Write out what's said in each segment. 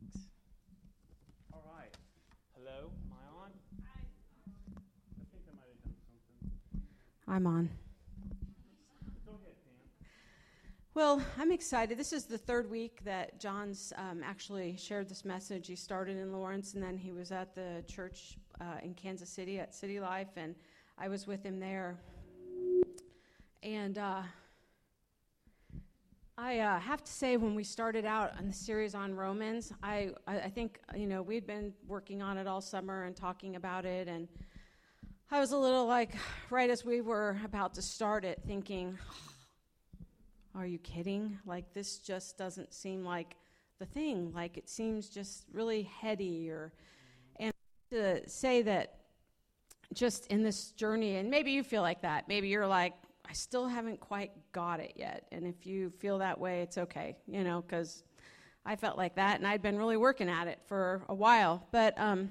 Thanks. All right. Hello, am I on? I think I might have done something. I'm on. Go ahead, Pam. Well, I'm excited. This is the third week that John's um, actually shared this message. He started in Lawrence, and then he was at the church uh, in Kansas City at City Life, and I was with him there. And uh, I uh, have to say, when we started out on the series on Romans, I, I, I think, you know, we'd been working on it all summer and talking about it, and I was a little like, right as we were about to start it, thinking, are you kidding? Like, this just doesn't seem like the thing. Like, it seems just really heady. Or, and to say that just in this journey, and maybe you feel like that. Maybe you're like, I still haven't quite got it yet. And if you feel that way, it's okay, you know, because I felt like that, and I'd been really working at it for a while. But um,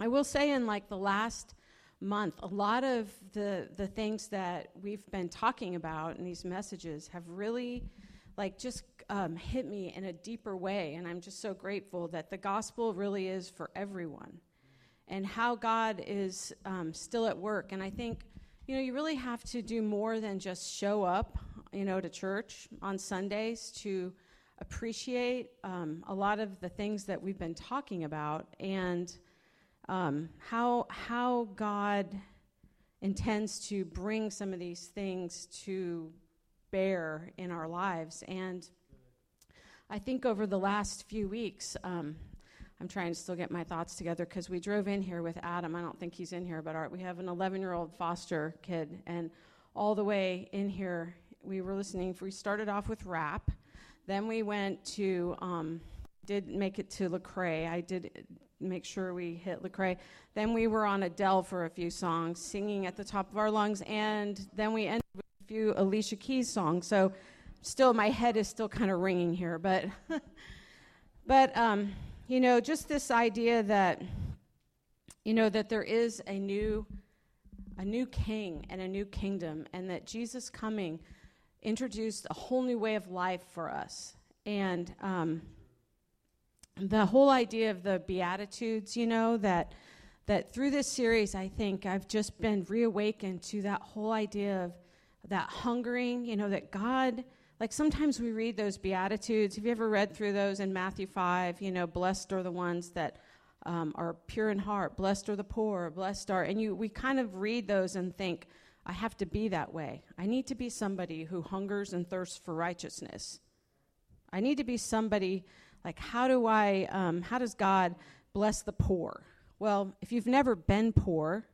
I will say, in like the last month, a lot of the the things that we've been talking about in these messages have really, like, just um, hit me in a deeper way, and I'm just so grateful that the gospel really is for everyone, and how God is um, still at work. And I think, you know, you really have to do more than just show up, you know, to church on Sundays to appreciate um, a lot of the things that we've been talking about and um, how how God intends to bring some of these things to bear in our lives. And I think over the last few weeks, um, I'm trying to still get my thoughts together because we drove in here with Adam. I don't think he's in here, but our, we have an 11 year old foster kid, and all the way in here, we were listening. We started off with rap, then we went to. Um, did make it to Lecrae. I did make sure we hit Lecrae. Then we were on Adele for a few songs, singing at the top of our lungs, and then we ended with a few Alicia Keys songs. So, still, my head is still kind of ringing here, but, but um, you know, just this idea that, you know, that there is a new, a new king and a new kingdom, and that Jesus coming introduced a whole new way of life for us, and. Um, the whole idea of the beatitudes you know that that through this series i think i've just been reawakened to that whole idea of that hungering you know that god like sometimes we read those beatitudes. Have you ever read through those in matthew 5 you know blessed are the ones that um, are pure in heart. Blessed are the poor. Blessed are and you we kind of read those and think i have to be that way. I need to be somebody who hungers and thirsts for righteousness. I need to be somebody like how do i um, how does god bless the poor? Well if you've never been poor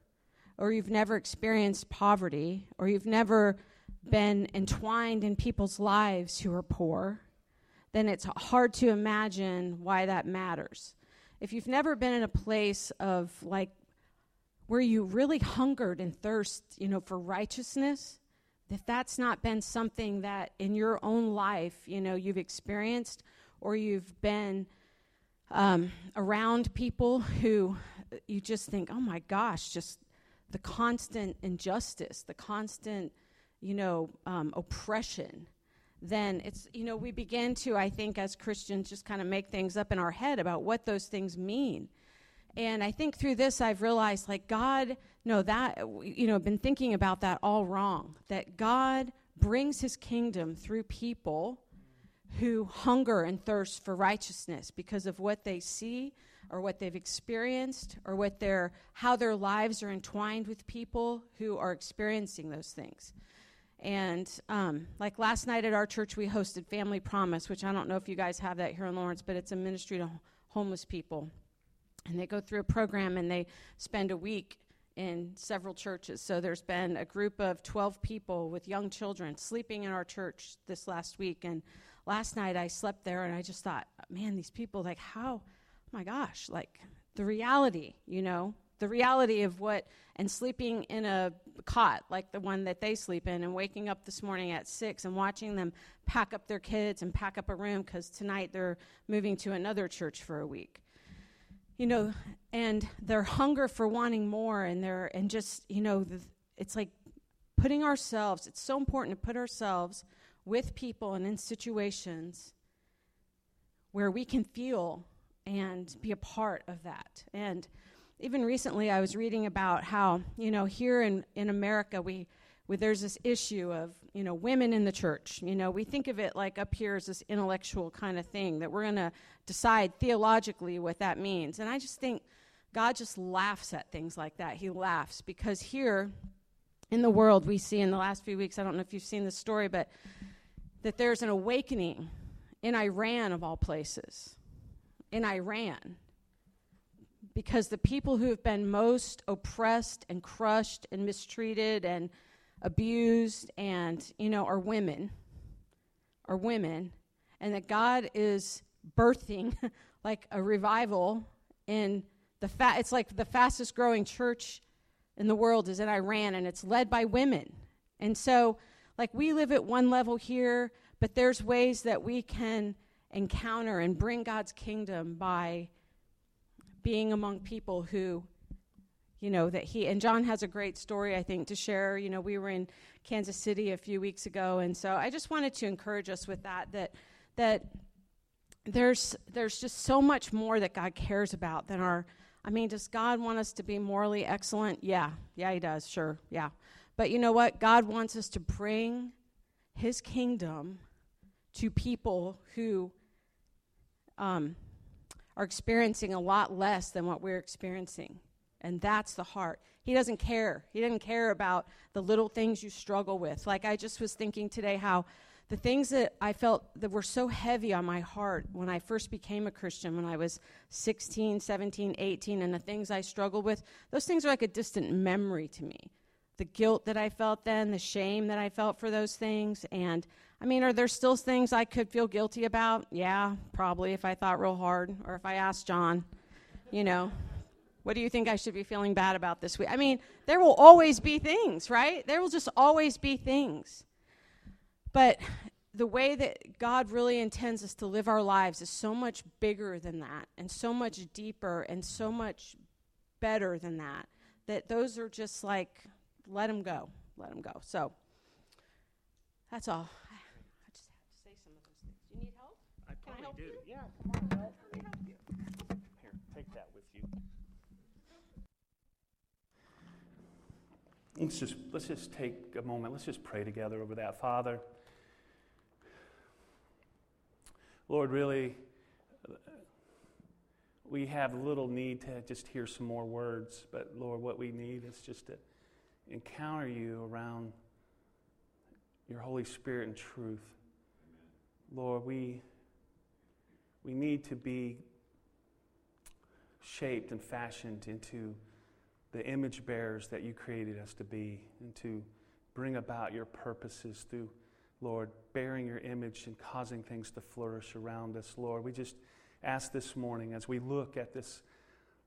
or you've never experienced poverty or you've never been entwined in people's lives who are poor then it's hard to imagine why that matters. If you've never been in a place of like where you really hungered and thirst you know for righteousness if that's not been something that in your own life you know you've experienced or you've been um, around people who you just think, oh my gosh, just the constant injustice, the constant, you know, um, oppression, then it's, you know, we begin to, I think, as Christians, just kind of make things up in our head about what those things mean. And I think through this, I've realized, like, God, no, that, you know, been thinking about that all wrong. That God brings his kingdom through people who hunger and thirst for righteousness because of what they see or what they've experienced or what their how their lives are entwined with people who are experiencing those things and um, like last night at our church we hosted family promise which i don't know if you guys have that here in lawrence but it's a ministry to homeless people and they go through a program and they spend a week in several churches. So there's been a group of 12 people with young children sleeping in our church this last week. And last night I slept there and I just thought, man, these people, like, how, oh my gosh, like the reality, you know, the reality of what, and sleeping in a cot like the one that they sleep in, and waking up this morning at six and watching them pack up their kids and pack up a room because tonight they're moving to another church for a week. You know, and their hunger for wanting more, and their, and just, you know, the, it's like putting ourselves, it's so important to put ourselves with people and in situations where we can feel and be a part of that. And even recently, I was reading about how, you know, here in, in America, we, we, there's this issue of, you know, women in the church. You know, we think of it like up here as this intellectual kind of thing that we're going to decide theologically what that means. And I just think God just laughs at things like that. He laughs because here in the world, we see in the last few weeks, I don't know if you've seen this story, but that there's an awakening in Iran, of all places. In Iran. Because the people who have been most oppressed and crushed and mistreated and abused and, you know, are women. Are women. And that God is birthing like a revival in the fa- it's like the fastest growing church in the world is in Iran and it's led by women. And so like we live at one level here, but there's ways that we can encounter and bring God's kingdom by being among people who you know that he and John has a great story I think to share. You know, we were in Kansas City a few weeks ago and so I just wanted to encourage us with that that that there's there's just so much more that God cares about than our I mean, does God want us to be morally excellent? Yeah. Yeah, he does. Sure. Yeah. But you know what? God wants us to bring his kingdom to people who um, are experiencing a lot less than what we're experiencing. And that's the heart. He doesn't care. He doesn't care about the little things you struggle with. Like I just was thinking today how the things that I felt that were so heavy on my heart when I first became a Christian, when I was 16, 17, 18, and the things I struggled with, those things are like a distant memory to me. The guilt that I felt then, the shame that I felt for those things. And I mean, are there still things I could feel guilty about? Yeah, probably if I thought real hard or if I asked John, you know, what do you think I should be feeling bad about this week? I mean, there will always be things, right? There will just always be things. But the way that God really intends us to live our lives is so much bigger than that, and so much deeper, and so much better than that, that those are just like, let them go. Let them go. So that's all. I just have to say some of those things. Do you need help? I help do. you? Yeah, come on. Let me help you. Here, take that with you. Let's just let's just take a moment. Let's just pray together over that, Father. Lord, really, we have little need to just hear some more words, but Lord, what we need is just to encounter you around your Holy Spirit and truth. Lord, we, we need to be shaped and fashioned into the image bearers that you created us to be and to bring about your purposes through Lord, bearing your image and causing things to flourish around us, Lord. We just ask this morning as we look at this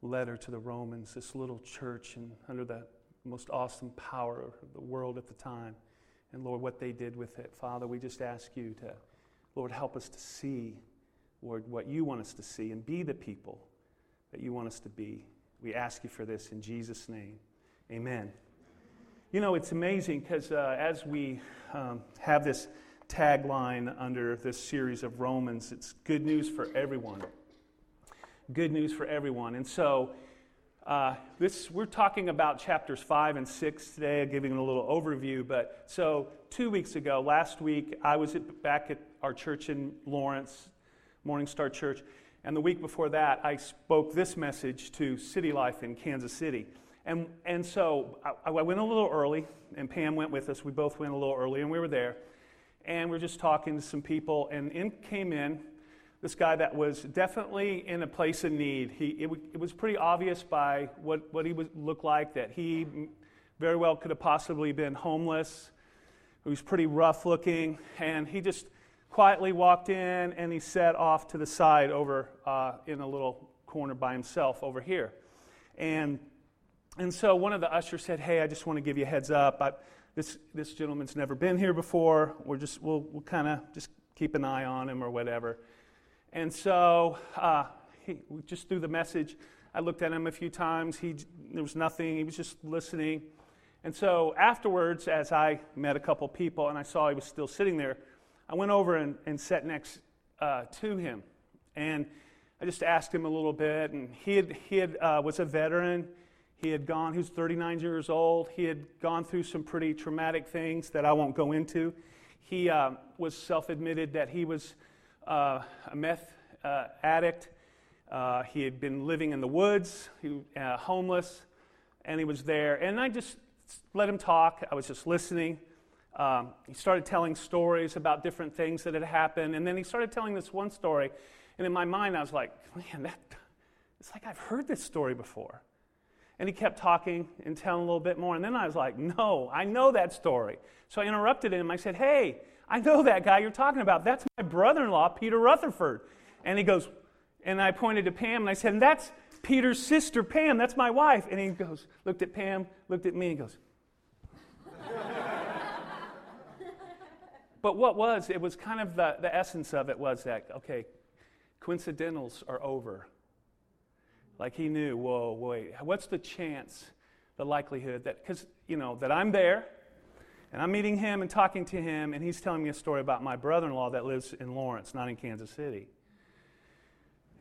letter to the Romans, this little church and under the most awesome power of the world at the time, and Lord, what they did with it. Father, we just ask you to, Lord, help us to see, Lord, what you want us to see and be the people that you want us to be. We ask you for this in Jesus' name. Amen. You know, it's amazing because uh, as we um, have this tagline under this series of Romans, it's good news for everyone. Good news for everyone. And so, uh, this we're talking about chapters five and six today, giving a little overview. But so two weeks ago, last week, I was at, back at our church in Lawrence, Morning Star Church, and the week before that, I spoke this message to City Life in Kansas City. And, and so I, I, went a little early, and Pam went with us. We both went a little early, and we were there. And we are just talking to some people, and in came in this guy that was definitely in a place of need. He, it, it was pretty obvious by what, what he would look like that he very well could have possibly been homeless. He was pretty rough looking, and he just quietly walked in and he sat off to the side over uh, in a little corner by himself over here. And and so one of the ushers said, Hey, I just want to give you a heads up. I, this, this gentleman's never been here before. We're just, we'll, we'll kind of just keep an eye on him or whatever. And so uh, he, just through the message, I looked at him a few times. He, there was nothing, he was just listening. And so afterwards, as I met a couple people and I saw he was still sitting there, I went over and, and sat next uh, to him. And I just asked him a little bit, and he had, he had, uh, was a veteran. He had gone, he was 39 years old. He had gone through some pretty traumatic things that I won't go into. He uh, was self admitted that he was uh, a meth uh, addict. Uh, he had been living in the woods, he, homeless, and he was there. And I just let him talk. I was just listening. Um, he started telling stories about different things that had happened. And then he started telling this one story. And in my mind, I was like, man, that, it's like I've heard this story before. And he kept talking and telling a little bit more. And then I was like, no, I know that story. So I interrupted him. I said, hey, I know that guy you're talking about. That's my brother in law, Peter Rutherford. And he goes, and I pointed to Pam and I said, and that's Peter's sister, Pam. That's my wife. And he goes, looked at Pam, looked at me, and goes, but what was, it was kind of the, the essence of it was that, okay, coincidentals are over. Like he knew, whoa, wait, what's the chance, the likelihood that, because, you know, that I'm there and I'm meeting him and talking to him, and he's telling me a story about my brother in law that lives in Lawrence, not in Kansas City.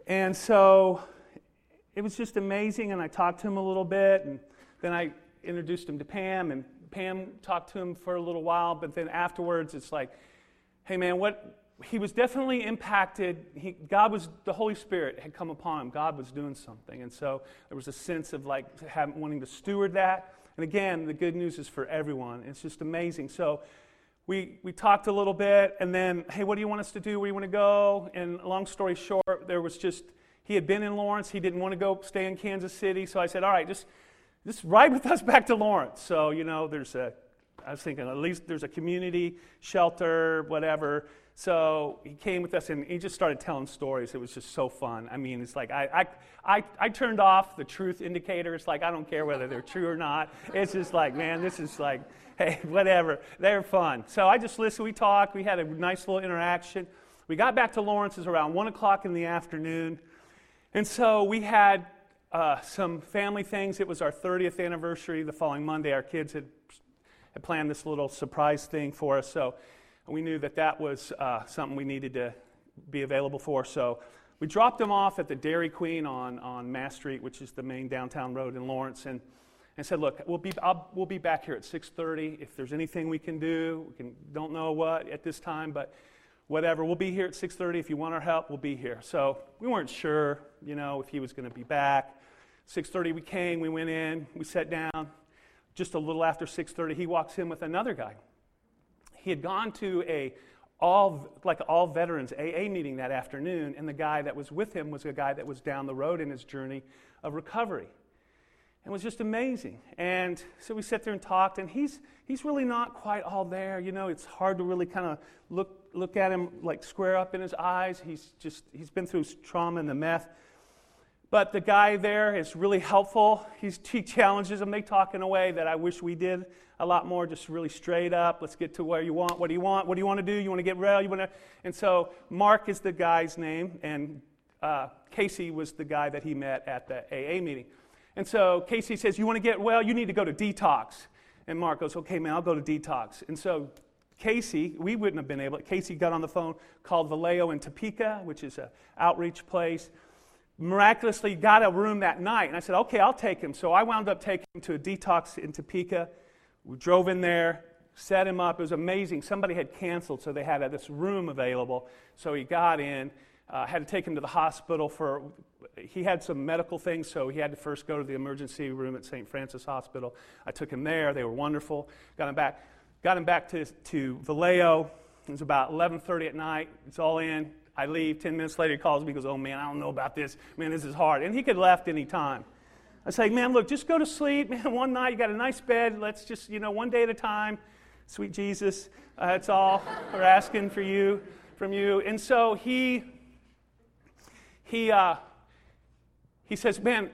And so it was just amazing, and I talked to him a little bit, and then I introduced him to Pam, and Pam talked to him for a little while, but then afterwards it's like, hey man, what he was definitely impacted. He, God was, the Holy Spirit had come upon him. God was doing something. And so there was a sense of like having, wanting to steward that. And again, the good news is for everyone. It's just amazing. So we, we talked a little bit, and then, hey, what do you want us to do? Where do you want to go? And long story short, there was just, he had been in Lawrence. He didn't want to go stay in Kansas City. So I said, all right, just, just ride with us back to Lawrence. So, you know, there's a, I was thinking, at least there's a community shelter, whatever. So he came with us and he just started telling stories. It was just so fun. I mean, it's like I, I, I, I turned off the truth indicators. Like, I don't care whether they're true or not. It's just like, man, this is like, hey, whatever. They're fun. So I just listened. We talked. We had a nice little interaction. We got back to Lawrence. It around 1 o'clock in the afternoon. And so we had uh, some family things. It was our 30th anniversary the following Monday. Our kids had, had planned this little surprise thing for us. So we knew that that was uh, something we needed to be available for. So we dropped them off at the Dairy Queen on, on Mass Street, which is the main downtown road in Lawrence, and, and said, look, we'll be, I'll, we'll be back here at 6.30. If there's anything we can do, we can, don't know what at this time, but whatever, we'll be here at 6.30. If you want our help, we'll be here. So we weren't sure, you know, if he was going to be back. 6.30 we came, we went in, we sat down. Just a little after 6.30, he walks in with another guy he had gone to a all like all veterans AA meeting that afternoon, and the guy that was with him was a guy that was down the road in his journey of recovery. It was just amazing. And so we sat there and talked, and he's he's really not quite all there. You know, it's hard to really kind of look look at him like square up in his eyes. He's just he's been through trauma and the meth. But the guy there is really helpful. He's, he challenges them. They talk in a way that I wish we did a lot more, just really straight up. Let's get to where you want. What do you want? What do you want to do? You want to get real? You want to? And so Mark is the guy's name, and uh, Casey was the guy that he met at the AA meeting. And so Casey says, "You want to get well? You need to go to detox." And Mark goes, "Okay, man, I'll go to detox." And so Casey, we wouldn't have been able. To Casey got on the phone, called Valeo in Topeka, which is an outreach place miraculously got a room that night. And I said, okay, I'll take him. So I wound up taking him to a detox in Topeka. We drove in there, set him up. It was amazing. Somebody had canceled, so they had this room available. So he got in. Uh, had to take him to the hospital for he had some medical things so he had to first go to the emergency room at st francis hospital i took him there they were wonderful got him back got him back to, to valeo it was about 11.30 at night it's all in I leave. 10 minutes later, he calls me, He goes, Oh, man, I don't know about this. Man, this is hard. And he could have left any time. I say, Man, look, just go to sleep. Man, one night, you got a nice bed. Let's just, you know, one day at a time. Sweet Jesus, uh, that's all we're asking for you, from you. And so he, he, uh, he says, Man,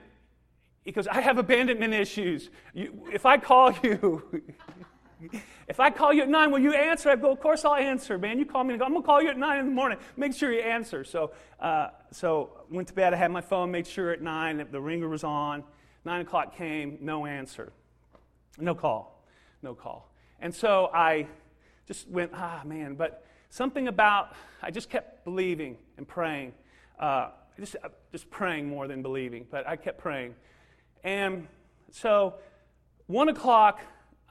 he goes, I have abandonment issues. You, if I call you, if I call you at 9, will you answer? I go, Of course I'll answer, man. You call me go, I'm to call you at 9 in the morning. Make sure you answer. So, uh, so went to bed. I had my phone, made sure at 9 that the ringer was on. 9 o'clock came, no answer. No call. No call. And so I just went, ah, man. But something about, I just kept believing and praying. uh, just, uh, just praying more than believing, but I kept praying. And so, one o'clock,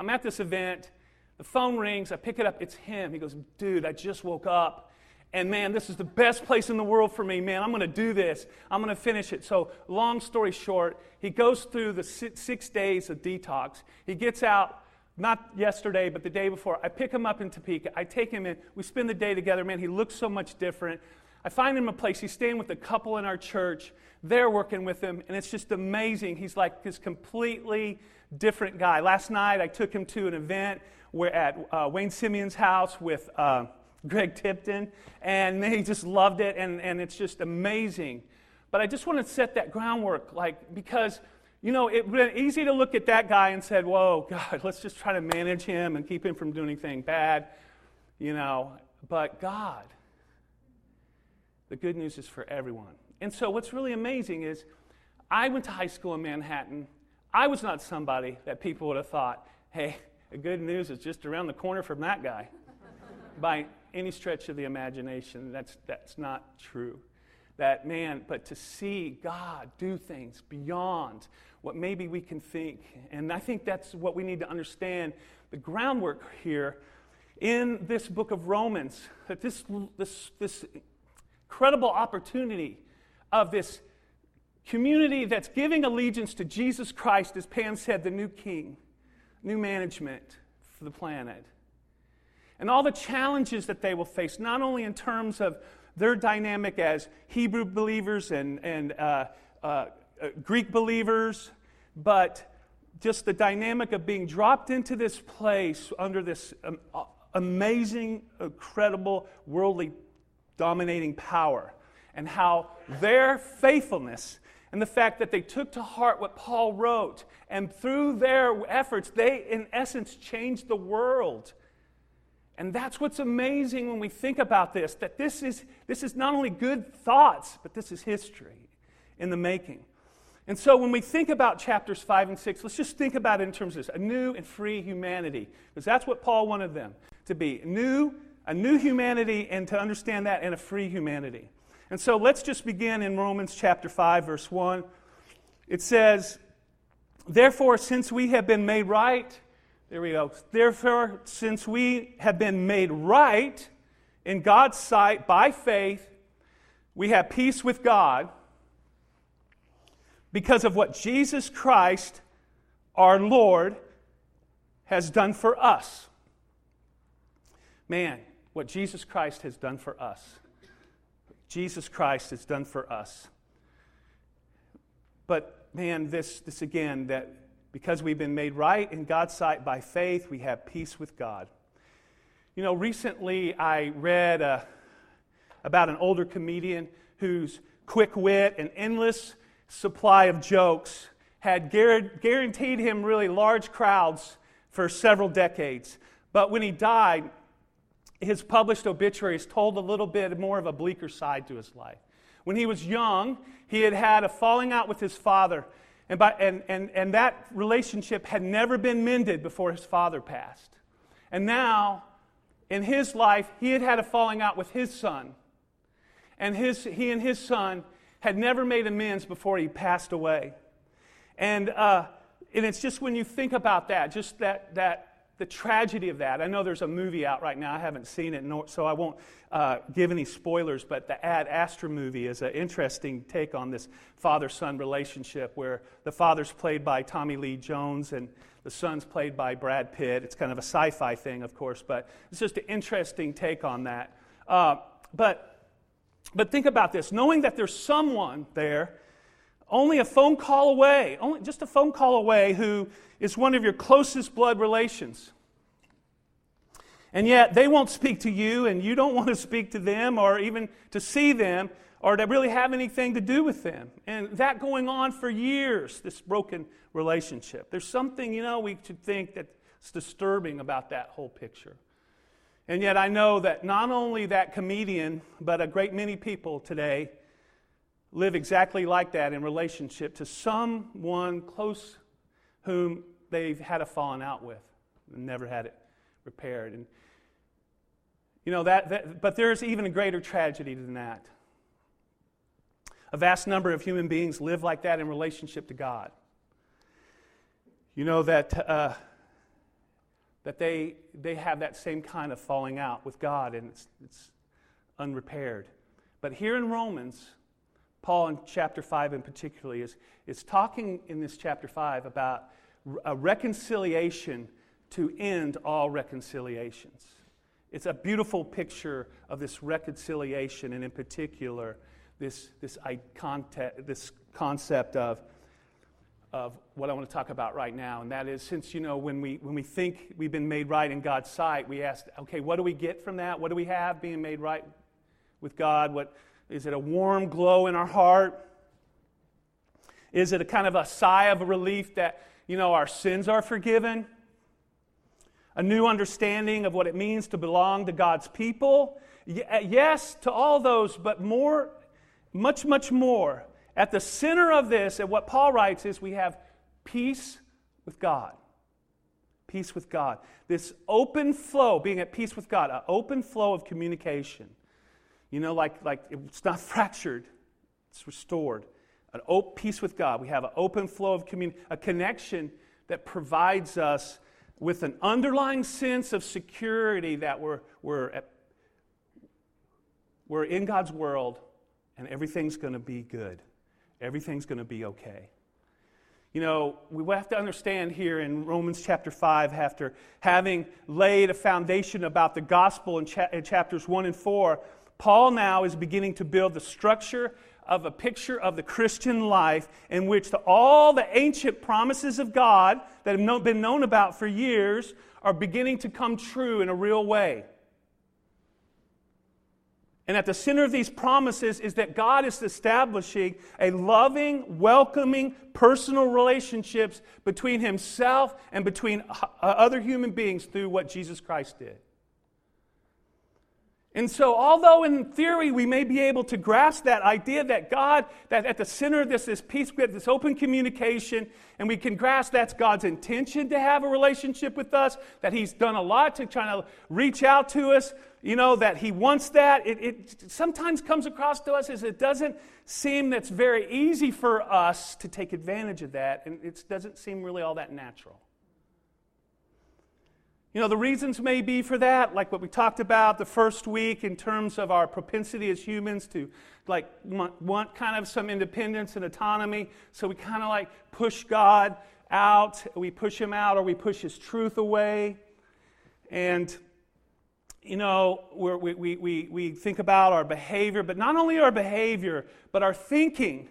I'm at this event. The phone rings. I pick it up. It's him. He goes, Dude, I just woke up. And man, this is the best place in the world for me, man. I'm going to do this. I'm going to finish it. So, long story short, he goes through the six days of detox. He gets out, not yesterday, but the day before. I pick him up in Topeka. I take him in. We spend the day together. Man, he looks so much different. I find him a place. He's staying with a couple in our church. They're working with him, and it's just amazing. He's like this completely different guy. Last night, I took him to an event where at uh, Wayne Simeon's house with. Uh, Greg Tipton, and they just loved it, and, and it's just amazing. But I just want to set that groundwork, like, because, you know, it would been easy to look at that guy and said, whoa, God, let's just try to manage him and keep him from doing anything bad, you know. But God, the good news is for everyone. And so what's really amazing is I went to high school in Manhattan. I was not somebody that people would have thought, hey, the good news is just around the corner from that guy. By any stretch of the imagination. That's, that's not true. That man, but to see God do things beyond what maybe we can think. And I think that's what we need to understand the groundwork here in this book of Romans, that this, this, this incredible opportunity of this community that's giving allegiance to Jesus Christ, as Pam said, the new king, new management for the planet. And all the challenges that they will face, not only in terms of their dynamic as Hebrew believers and, and uh, uh, uh, Greek believers, but just the dynamic of being dropped into this place under this um, amazing, incredible, worldly dominating power, and how their faithfulness and the fact that they took to heart what Paul wrote, and through their efforts, they, in essence, changed the world and that's what's amazing when we think about this that this is, this is not only good thoughts, but this is history in the making. And so when we think about chapters 5 and 6, let's just think about it in terms of this a new and free humanity, because that's what Paul wanted them to be new, a new humanity, and to understand that, and a free humanity. And so let's just begin in Romans chapter 5, verse 1. It says, Therefore, since we have been made right there we go. Therefore, since we have been made right in God's sight by faith, we have peace with God because of what Jesus Christ, our Lord, has done for us. Man, what Jesus Christ has done for us. Jesus Christ has done for us. But man, this, this again, that because we've been made right in God's sight by faith, we have peace with God. You know, recently I read uh, about an older comedian whose quick wit and endless supply of jokes had guaranteed him really large crowds for several decades. But when he died, his published obituaries told a little bit more of a bleaker side to his life. When he was young, he had had a falling out with his father and, by, and, and, and that relationship had never been mended before his father passed. And now, in his life, he had had a falling out with his son. And his, he and his son had never made amends before he passed away. And, uh, and it's just when you think about that, just that, that the tragedy of that. I know there's a movie out right now. I haven't seen it, so I won't uh, give any spoilers. But the Ad Astra movie is an interesting take on this father son relationship where the father's played by Tommy Lee Jones and the son's played by Brad Pitt. It's kind of a sci fi thing, of course, but it's just an interesting take on that. Uh, but, but think about this knowing that there's someone there only a phone call away, only just a phone call away, who is one of your closest blood relations. And yet they won't speak to you, and you don't want to speak to them or even to see them or to really have anything to do with them. And that going on for years, this broken relationship. There's something, you know, we should think that's disturbing about that whole picture. And yet I know that not only that comedian, but a great many people today live exactly like that in relationship to someone close whom they've had a falling out with and never had it repaired. And you know that, that but there's even a greater tragedy than that. A vast number of human beings live like that in relationship to God. You know that, uh, that they, they have that same kind of falling out with God, and it's, it's unrepaired. But here in Romans, Paul in chapter 5 in particular is, is talking in this chapter 5 about a reconciliation to end all reconciliations. It's a beautiful picture of this reconciliation, and in particular, this, this, this concept of, of what I want to talk about right now. And that is since, you know, when we, when we think we've been made right in God's sight, we ask, okay, what do we get from that? What do we have being made right with God? What, is it a warm glow in our heart? Is it a kind of a sigh of relief that, you know, our sins are forgiven? a new understanding of what it means to belong to God's people. Uh, yes, to all those, but more, much, much more. At the center of this, and what Paul writes, is we have peace with God. Peace with God. This open flow, being at peace with God, an open flow of communication. You know, like, like it's not fractured, it's restored. An open peace with God. We have an open flow of communication, a connection that provides us with an underlying sense of security that we're, we're, at, we're in God's world and everything's going to be good. Everything's going to be okay. You know, we have to understand here in Romans chapter 5, after having laid a foundation about the gospel in, cha- in chapters 1 and 4, Paul now is beginning to build the structure of a picture of the Christian life in which the, all the ancient promises of God that have been known about for years are beginning to come true in a real way. And at the center of these promises is that God is establishing a loving, welcoming, personal relationships between Himself and between uh, other human beings through what Jesus Christ did. And so, although in theory we may be able to grasp that idea that God, that at the center of this is peace, we have this open communication, and we can grasp that's God's intention to have a relationship with us, that He's done a lot to try to reach out to us, you know, that He wants that. It, it sometimes comes across to us as it doesn't seem that's very easy for us to take advantage of that, and it doesn't seem really all that natural. You know, the reasons may be for that, like what we talked about the first week in terms of our propensity as humans to like want kind of some independence and autonomy. So we kind of like push God out, we push him out, or we push his truth away. And, you know, we we, we, we think about our behavior, but not only our behavior, but our thinking.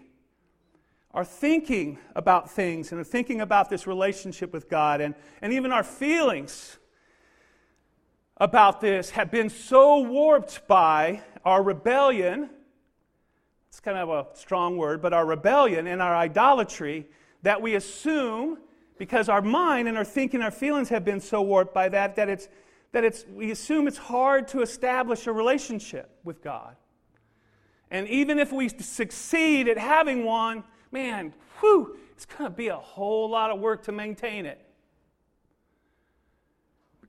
Our thinking about things and our thinking about this relationship with God and, and even our feelings about this have been so warped by our rebellion. It's kind of a strong word, but our rebellion and our idolatry that we assume, because our mind and our thinking, our feelings have been so warped by that, that it's that it's we assume it's hard to establish a relationship with God. And even if we succeed at having one, man, whew, it's going to be a whole lot of work to maintain it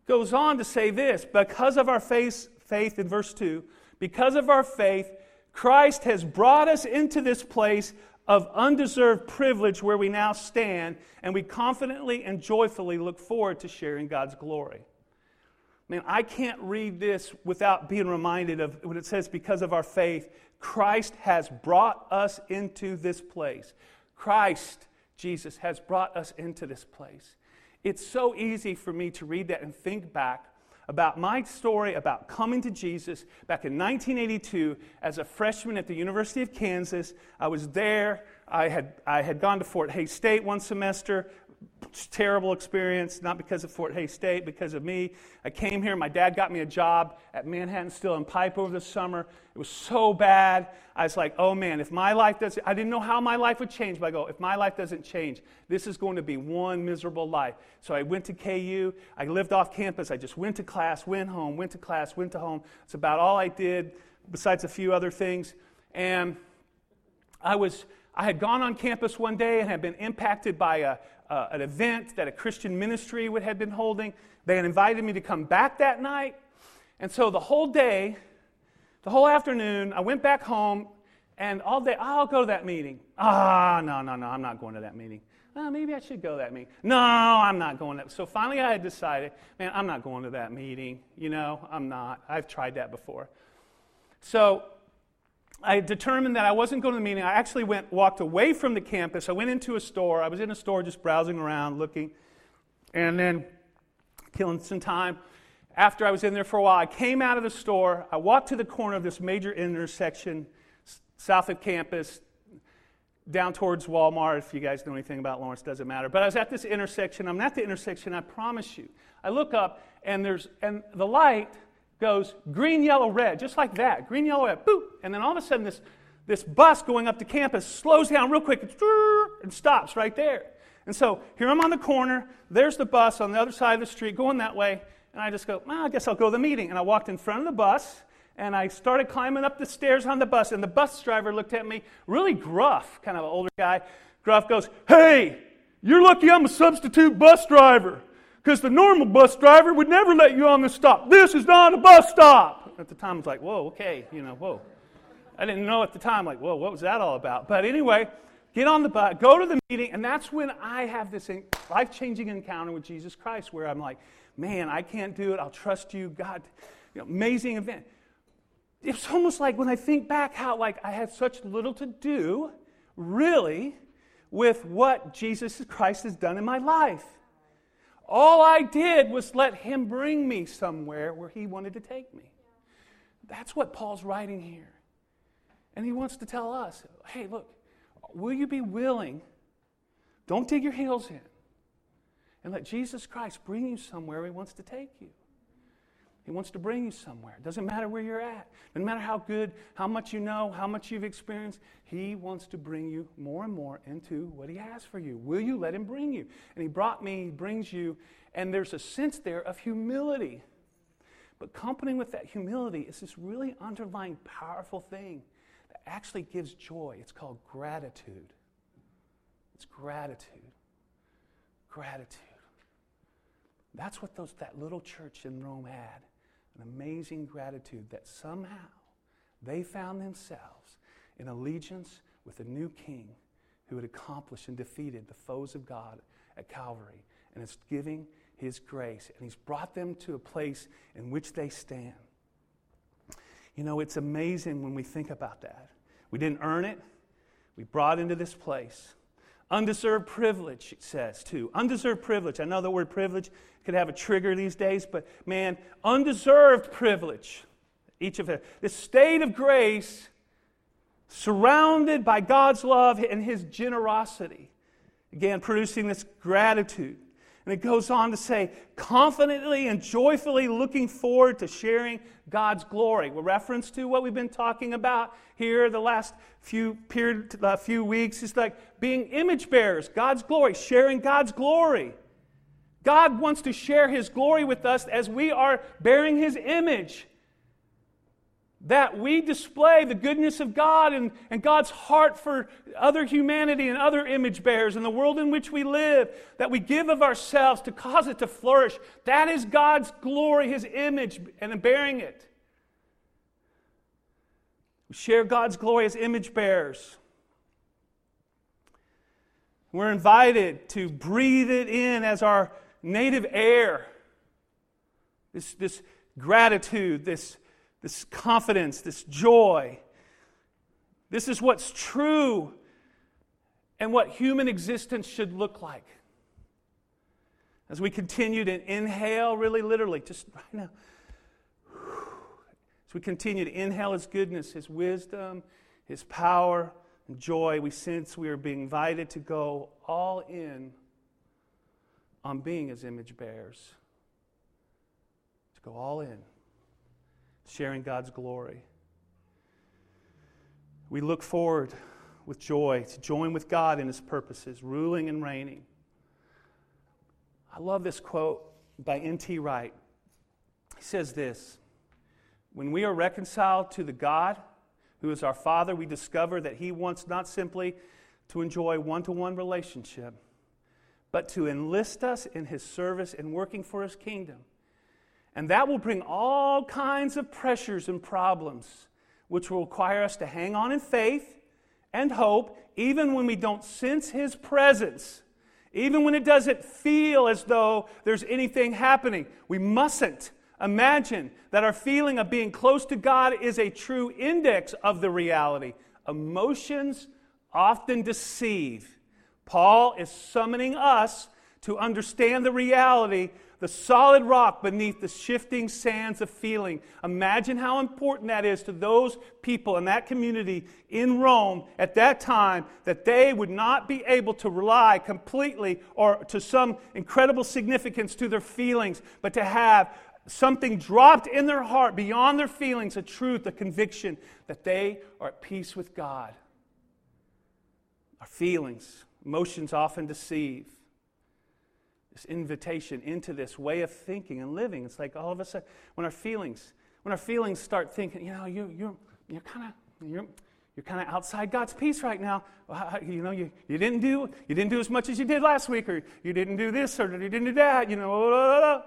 goes on to say this because of our faith, faith in verse 2, because of our faith, Christ has brought us into this place of undeserved privilege where we now stand, and we confidently and joyfully look forward to sharing God's glory. Man, I can't read this without being reminded of when it says, because of our faith, Christ has brought us into this place. Christ, Jesus, has brought us into this place. It's so easy for me to read that and think back about my story about coming to Jesus back in 1982 as a freshman at the University of Kansas. I was there. I had, I had gone to Fort Hays State one semester, terrible experience, not because of Fort Hays State, because of me. I came here. My dad got me a job at Manhattan Steel and Pipe over the summer. It was so bad. I was like, oh man, if my life doesn't, I didn't know how my life would change, but I go, if my life doesn't change, this is going to be one miserable life. So I went to KU. I lived off campus. I just went to class, went home, went to class, went to home. It's about all I did, besides a few other things. And I was, I had gone on campus one day and had been impacted by a, uh, an event that a Christian ministry would, had been holding. They had invited me to come back that night. And so the whole day, the whole afternoon, I went back home And all day, I'll go to that meeting. Ah, no, no, no, I'm not going to that meeting. Oh, maybe I should go to that meeting. No, I'm not going to. that. So finally, I had decided, man, I'm not going to that meeting. You know, I'm not. I've tried that before. So I determined that I wasn't going to the meeting. I actually went, walked away from the campus. I went into a store. I was in a store just browsing around, looking, and then killing some time. After I was in there for a while, I came out of the store. I walked to the corner of this major intersection south of campus, down towards Walmart. If you guys know anything about Lawrence, doesn't matter. But I was at this intersection. I'm at the intersection. I promise you. I look up, and there's and the light goes green, yellow, red, just like that. Green, yellow, red. Boop. And then all of a sudden, this this bus going up to campus slows down real quick and stops right there. And so here I'm on the corner. There's the bus on the other side of the street going that way. And I just go, well, I guess I'll go to the meeting. And I walked in front of the bus and I started climbing up the stairs on the bus, and the bus driver looked at me, really gruff, kind of an older guy. Gruff goes, Hey, you're lucky I'm a substitute bus driver, because the normal bus driver would never let you on the stop. This is not a bus stop. At the time, I was like, Whoa, okay, you know, whoa. I didn't know at the time, like, whoa, what was that all about? But anyway, get on the bus, go to the meeting, and that's when I have this life changing encounter with Jesus Christ where I'm like, man, I can't do it. I'll trust you. God, you know, amazing event it's almost like when I think back how like I had such little to do, really, with what Jesus Christ has done in my life. All I did was let him bring me somewhere where he wanted to take me. That's what Paul's writing here. And he wants to tell us hey, look, will you be willing? Don't dig your heels in. And let Jesus Christ bring you somewhere he wants to take you. He wants to bring you somewhere. It doesn't matter where you're at. Doesn't matter how good, how much you know, how much you've experienced. He wants to bring you more and more into what He has for you. Will you let Him bring you? And He brought me, He brings you, and there's a sense there of humility. But accompanying with that humility is this really underlying powerful thing that actually gives joy. It's called gratitude. It's gratitude. Gratitude. That's what those, that little church in Rome had an amazing gratitude that somehow they found themselves in allegiance with a new king who had accomplished and defeated the foes of God at Calvary. And is giving his grace. And he's brought them to a place in which they stand. You know, it's amazing when we think about that. We didn't earn it, we brought into this place. Undeserved privilege, it says too. Undeserved privilege. I know the word privilege could have a trigger these days, but man, undeserved privilege. Each of it. This state of grace surrounded by God's love and His generosity. Again, producing this gratitude. And it goes on to say, confidently and joyfully looking forward to sharing God's glory. With reference to what we've been talking about here the last few period, uh, few weeks is like being image bearers, God's glory, sharing God's glory. God wants to share His glory with us as we are bearing His image that we display the goodness of God and, and God's heart for other humanity and other image bearers in the world in which we live, that we give of ourselves to cause it to flourish. That is God's glory, His image, and bearing it. We share God's glory as image bearers. We're invited to breathe it in as our native air. This, this gratitude, this this confidence, this joy. This is what's true and what human existence should look like. As we continue to inhale, really literally, just right now, as we continue to inhale His goodness, His wisdom, His power, and joy, we sense we are being invited to go all in on being His image bearers. To go all in sharing God's glory. We look forward with joy to join with God in His purposes, ruling and reigning. I love this quote by N.T. Wright. He says this When we are reconciled to the God who is our Father, we discover that He wants not simply to enjoy one to one relationship, but to enlist us in His service and working for His kingdom. And that will bring all kinds of pressures and problems which will require us to hang on in faith and hope, even when we don't sense His presence, even when it doesn't feel as though there's anything happening. We mustn't imagine that our feeling of being close to God is a true index of the reality. Emotions often deceive. Paul is summoning us to understand the reality, the solid rock beneath the shifting sands of feeling. Imagine how important that is to those people in that community in Rome at that time that they would not be able to rely completely or to some incredible significance to their feelings, but to have something dropped in their heart beyond their feelings, a truth, a conviction that they are at peace with God. Our feelings, emotions often deceive. This invitation into this way of thinking and living. It's like all of a sudden, when our feelings, when our feelings start thinking, you know, you, you're, you're kind of, you're, you're kind of outside God's peace right now. You know, you, you, didn't do, you didn't do as much as you did last week, or you didn't do this, or you didn't do that, you know. Blah, blah, blah.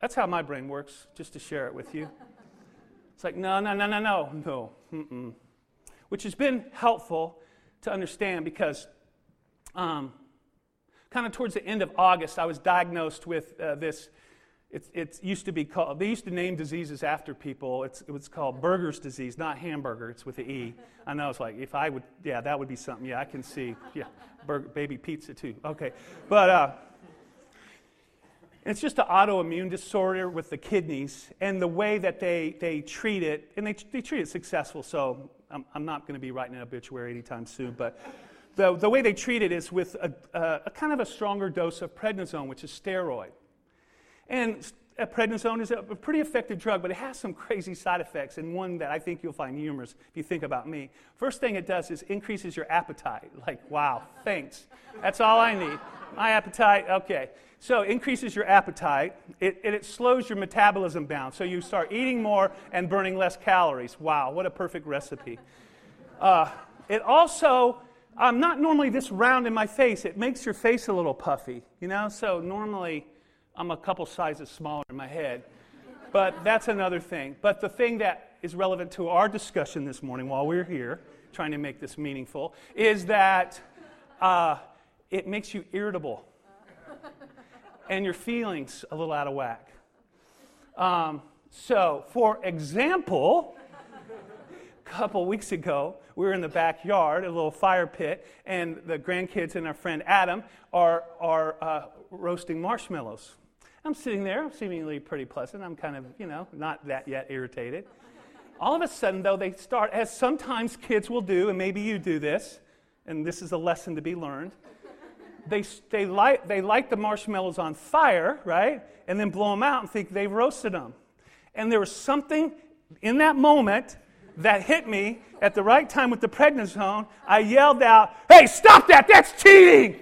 That's how my brain works, just to share it with you. It's like, no, no, no, no, no, no. Mm-mm. Which has been helpful to understand because um, kind of towards the end of August, I was diagnosed with uh, this. It, it, used to be called, they used to name diseases after people. It's, it was called Berger's disease, not hamburger. It's with the E. I know it's like, if I would, yeah, that would be something. Yeah, I can see. Yeah, burger, baby pizza too. Okay. But, uh, it's just an autoimmune disorder with the kidneys and the way that they, they treat it, and they, they treat it successful, so I'm, I'm not going to be writing an obituary anytime soon, but the, the way they treat it is with a, a, a kind of a stronger dose of prednisone, which is steroid. And prednisone is a pretty effective drug, but it has some crazy side effects, and one that I think you'll find humorous if you think about me. First thing it does is increases your appetite. Like, wow, thanks. That's all I need. My appetite, okay. So increases your appetite. It, it, it, slows your metabolism down. So you start eating more and burning less calories. Wow, what a perfect recipe. Uh, it also, I'm not normally this round in my face. It makes your face a little puffy, you know? So normally I'm a couple sizes smaller in my head. But that's another thing. But the thing that is relevant to our discussion this morning while we're here, trying to make this meaningful, is that uh, it makes you irritable and your feelings a little out of whack. Um, so, for example, couple weeks ago, we were in the backyard, a little fire pit, and the grandkids and our friend Adam are, are uh, roasting marshmallows. I'm sitting there, seemingly pretty pleasant. I'm kind of, you know, not that yet irritated. All of a sudden, though, they start, as sometimes kids will do, and maybe you do this, and this is a lesson to be learned they, they, light, they light the marshmallows on fire, right? And then blow them out and think they've roasted them. And there was something in that moment that hit me at the right time with the prednisone. I yelled out, Hey, stop that! That's cheating!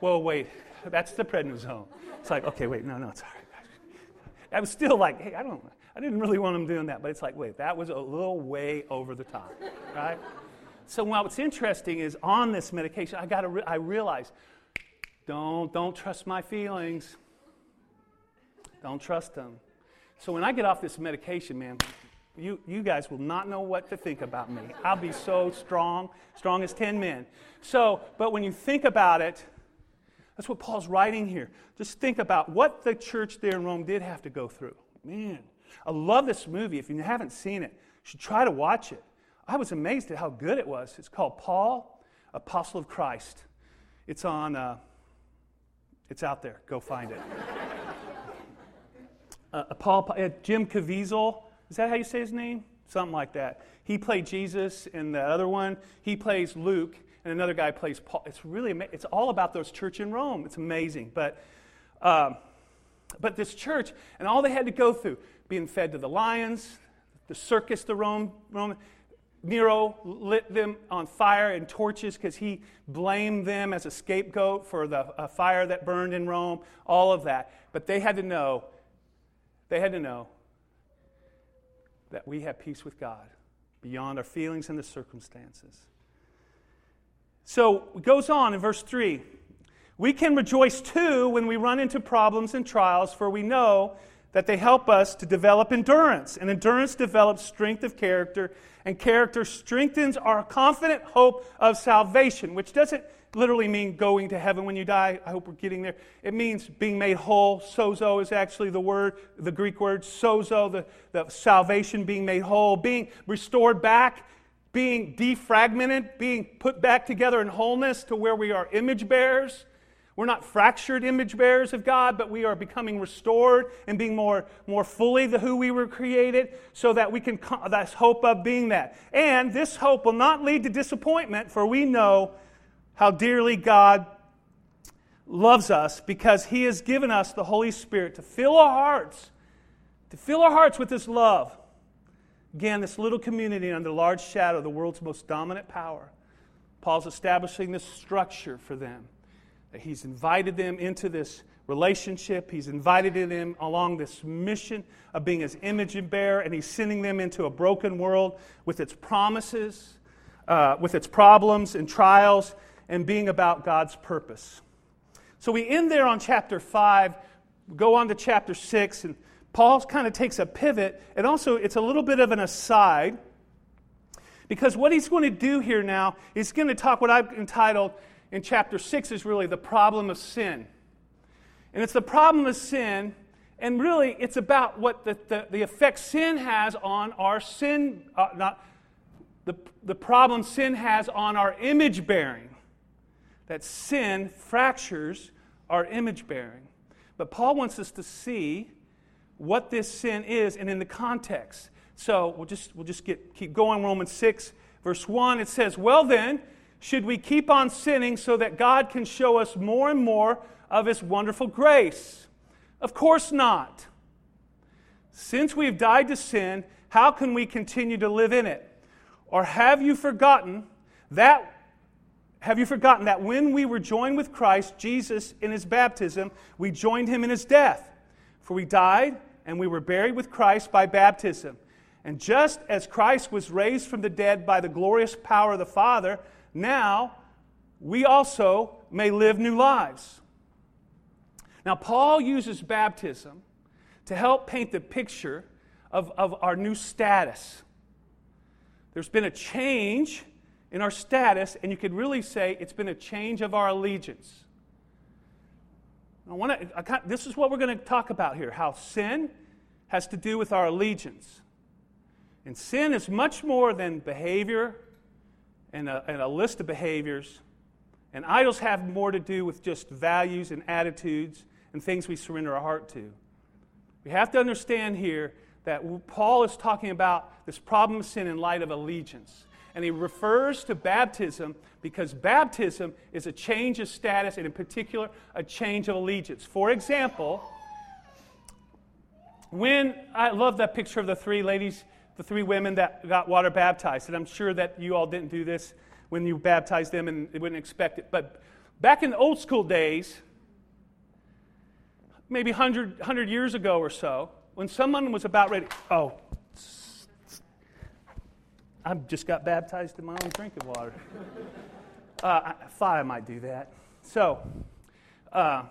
Whoa, wait, that's the prednisone. It's like, okay, wait, no, no, it's all right. I was still like, hey, I don't, I didn't really want him doing that, but it's like, wait, that was a little way over the top, right? So what's interesting is on this medication, I got to re- I realized, don't don't trust my feelings. Don't trust them. So when I get off this medication, man, you, you guys will not know what to think about me. I'll be so strong, strong as 10 men. So, but when you think about it, that's what Paul's writing here. Just think about what the church there in Rome did have to go through. Man, I love this movie. If you haven't seen it, you should try to watch it. I was amazed at how good it was. It's called Paul, Apostle of Christ. It's on, uh, it's out there. Go find it. Uh, Paul, uh, Jim Caviezel, is that how you say his name? Something like that. He played Jesus in the other one. He plays Luke, and another guy plays Paul. It's really, it's all about those church in Rome. It's amazing. But, um, but this church, and all they had to go through, being fed to the lions, the circus, the Rome, Roman. Nero lit them on fire and torches because he blamed them as a scapegoat for the fire that burned in Rome, all of that. But they had to know, they had to know that we have peace with God beyond our feelings and the circumstances. So it goes on in verse 3 We can rejoice too when we run into problems and trials, for we know that they help us to develop endurance. And endurance develops strength of character, and character strengthens our confident hope of salvation, which doesn't literally mean going to heaven when you die. I hope we're getting there. It means being made whole. Sozo is actually the word, the Greek word sozo, the, the salvation being made whole, being restored back, being defragmented, being put back together in wholeness to where we are image bearers. We're not fractured image bearers of God, but we are becoming restored and being more, more fully the who we were created so that we can, that's hope of being that. And this hope will not lead to disappointment, for we know how dearly God loves us because He has given us the Holy Spirit to fill our hearts, to fill our hearts with His love. Again, this little community under the large shadow of the world's most dominant power. Paul's establishing this structure for them. He's invited them into this relationship. He's invited them along this mission of being his image and bearer, and he's sending them into a broken world with its promises, uh, with its problems and trials, and being about God's purpose. So we end there on chapter 5, go on to chapter 6, and Paul kind of takes a pivot, and also it's a little bit of an aside. Because what he's going to do here now is going to talk what I've entitled in chapter 6 is really the problem of sin. And it's the problem of sin, and really it's about what the, the, the effect sin has on our sin, uh, not the, the problem sin has on our image bearing. That sin fractures our image bearing. But Paul wants us to see what this sin is and in the context. So we'll just, we'll just get, keep going. Romans 6, verse 1, it says, Well then, should we keep on sinning so that God can show us more and more of His wonderful grace? Of course not. Since we've died to sin, how can we continue to live in it? Or have you forgotten that have you forgotten that when we were joined with Christ Jesus in his baptism, we joined him in his death? For we died and we were buried with Christ by baptism. And just as Christ was raised from the dead by the glorious power of the Father, now we also may live new lives. Now, Paul uses baptism to help paint the picture of, of our new status. There's been a change in our status, and you could really say it's been a change of our allegiance. I want to, this is what we're going to talk about here how sin has to do with our allegiance. And sin is much more than behavior and a, and a list of behaviors. And idols have more to do with just values and attitudes and things we surrender our heart to. We have to understand here that Paul is talking about this problem of sin in light of allegiance. And he refers to baptism because baptism is a change of status and, in particular, a change of allegiance. For example, when I love that picture of the three ladies the three women that got water baptized. And I'm sure that you all didn't do this when you baptized them and they wouldn't expect it. But back in the old school days, maybe 100, 100 years ago or so, when someone was about ready, oh, I just got baptized in my own drinking water. Uh, I thought I might do that. So, uh,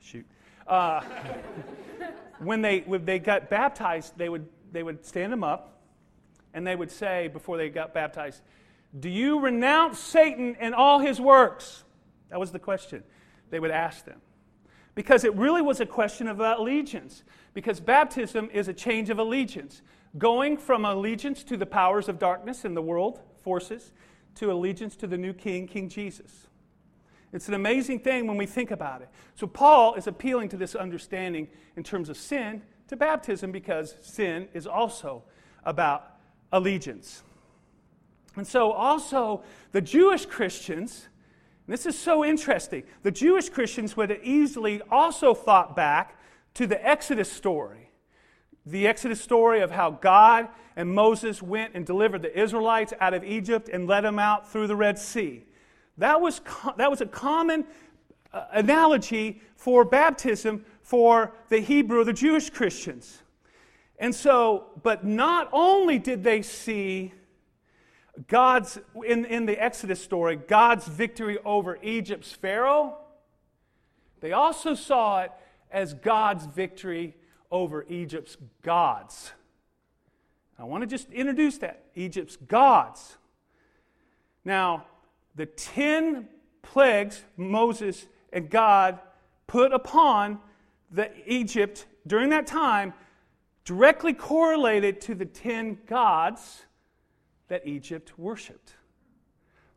shoot. Uh, when, they, when they got baptized, they would they would stand them up and they would say, before they got baptized, Do you renounce Satan and all his works? That was the question they would ask them. Because it really was a question of allegiance. Because baptism is a change of allegiance. Going from allegiance to the powers of darkness in the world forces to allegiance to the new king, King Jesus. It's an amazing thing when we think about it. So, Paul is appealing to this understanding in terms of sin to baptism because sin is also about allegiance. And so, also, the Jewish Christians, this is so interesting, the Jewish Christians would have easily also thought back to the Exodus story. The Exodus story of how God and Moses went and delivered the Israelites out of Egypt and led them out through the Red Sea. That was, that was a common uh, analogy for baptism for the Hebrew, the Jewish Christians. And so, but not only did they see God's, in, in the Exodus story, God's victory over Egypt's Pharaoh, they also saw it as God's victory over Egypt's gods. I want to just introduce that Egypt's gods. Now, the 10 plagues Moses and God put upon the Egypt during that time directly correlated to the 10 gods that Egypt worshiped.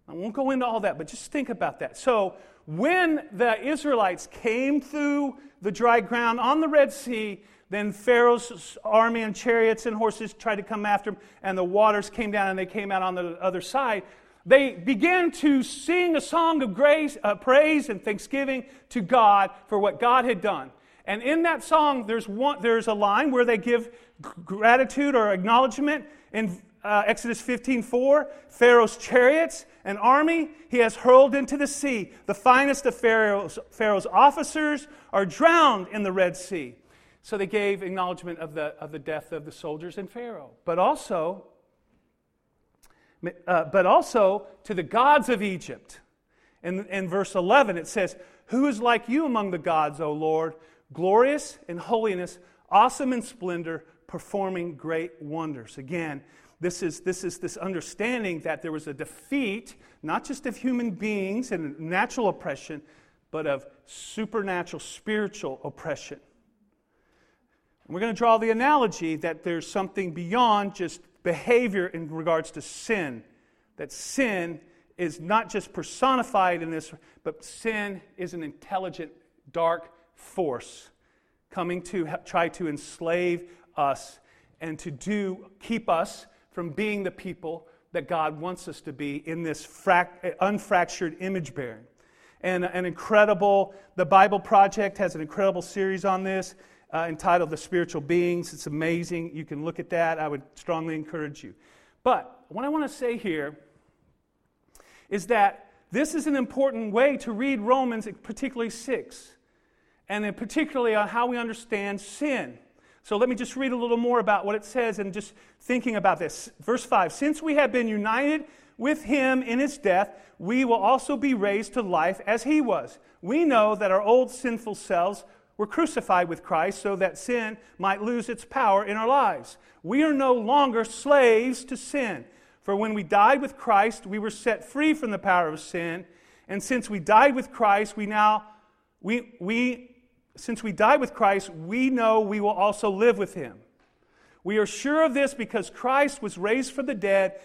I won't go into all that, but just think about that. So, when the Israelites came through the dry ground on the Red Sea, then Pharaoh's army and chariots and horses tried to come after him, and the waters came down and they came out on the other side. They began to sing a song of grace, uh, praise, and thanksgiving to God for what God had done. And in that song, there's, one, there's a line where they give gratitude or acknowledgement. In uh, Exodus 15 4, Pharaoh's chariots and army he has hurled into the sea. The finest of Pharaoh's, Pharaoh's officers are drowned in the Red Sea. So they gave acknowledgement of the, of the death of the soldiers and Pharaoh. But also, uh, but also to the gods of Egypt. In, in verse 11, it says, Who is like you among the gods, O Lord, glorious in holiness, awesome in splendor, performing great wonders? Again, this is, this is this understanding that there was a defeat, not just of human beings and natural oppression, but of supernatural, spiritual oppression. We're going to draw the analogy that there's something beyond just behavior in regards to sin. That sin is not just personified in this, but sin is an intelligent, dark force coming to try to enslave us and to do keep us from being the people that God wants us to be in this frac- unfractured image bearing. And an incredible, the Bible Project has an incredible series on this uh, entitled The Spiritual Beings. It's amazing. You can look at that. I would strongly encourage you. But what I want to say here is that this is an important way to read Romans, particularly 6, and then particularly on how we understand sin. So let me just read a little more about what it says and just thinking about this. Verse 5 Since we have been united with him in his death, we will also be raised to life as he was. We know that our old sinful selves were crucified with Christ so that sin might lose its power in our lives. We are no longer slaves to sin. For when we died with Christ, we were set free from the power of sin. And since we died with Christ, we now, we, we, since we died with Christ, we know we will also live with him. We are sure of this because Christ was raised from the dead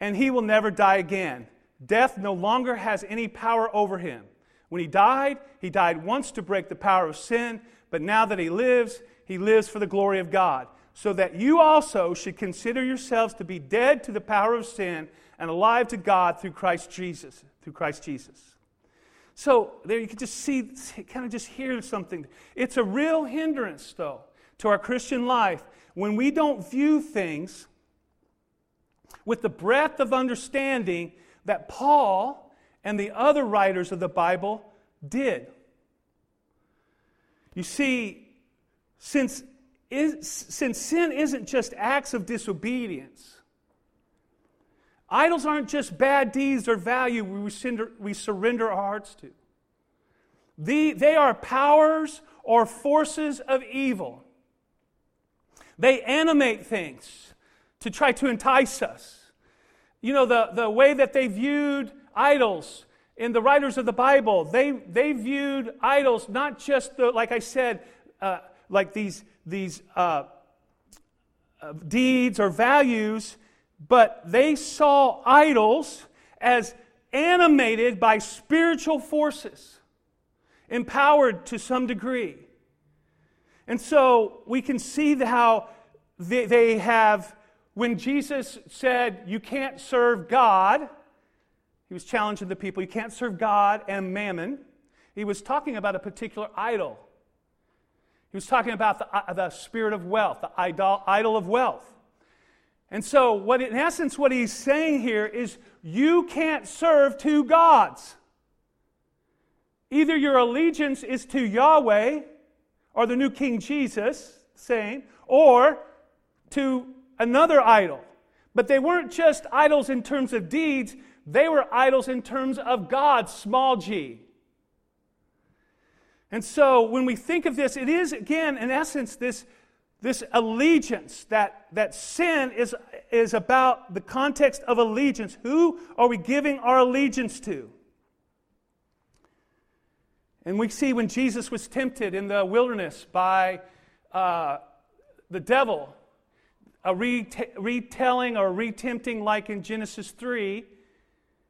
and he will never die again. Death no longer has any power over him. When he died, he died once to break the power of sin, but now that he lives, he lives for the glory of God. So that you also should consider yourselves to be dead to the power of sin and alive to God through Christ Jesus. Through Christ Jesus. So there you can just see, kind of just hear something. It's a real hindrance, though, to our Christian life when we don't view things with the breadth of understanding that Paul and the other writers of the Bible did. You see, since, is, since sin isn't just acts of disobedience, idols aren't just bad deeds or value we surrender, we surrender our hearts to. The, they are powers or forces of evil. They animate things to try to entice us. You know, the, the way that they viewed idols in the writers of the Bible, they, they viewed idols not just, the, like I said, uh, like these, these uh, uh, deeds or values, but they saw idols as animated by spiritual forces, empowered to some degree. And so we can see how they, they have, when Jesus said, You can't serve God, he was challenging the people you can't serve God and mammon. He was talking about a particular idol. He was talking about the, uh, the spirit of wealth, the idol, idol of wealth. And so, what in essence, what he's saying here is you can't serve two gods. Either your allegiance is to Yahweh or the new King Jesus, same, or to another idol. But they weren't just idols in terms of deeds, they were idols in terms of God, small g. And so when we think of this, it is, again, in essence, this, this allegiance that, that sin is, is about the context of allegiance. Who are we giving our allegiance to? And we see when Jesus was tempted in the wilderness by uh, the devil, a retelling or retempting like in Genesis 3,